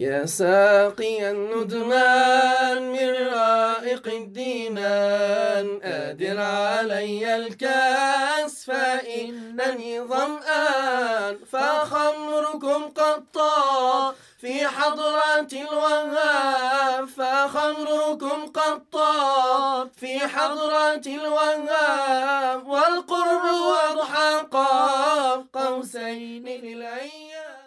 يا ساقي الندمان من رائق الدينان أدر علي الكأس فإنني ظمآن. فخمركم قد طاب في حضرة الوهاب فخمركم قد طاب في حضرة الوهاب. والقرب أضحى قاب قوسين للأيام.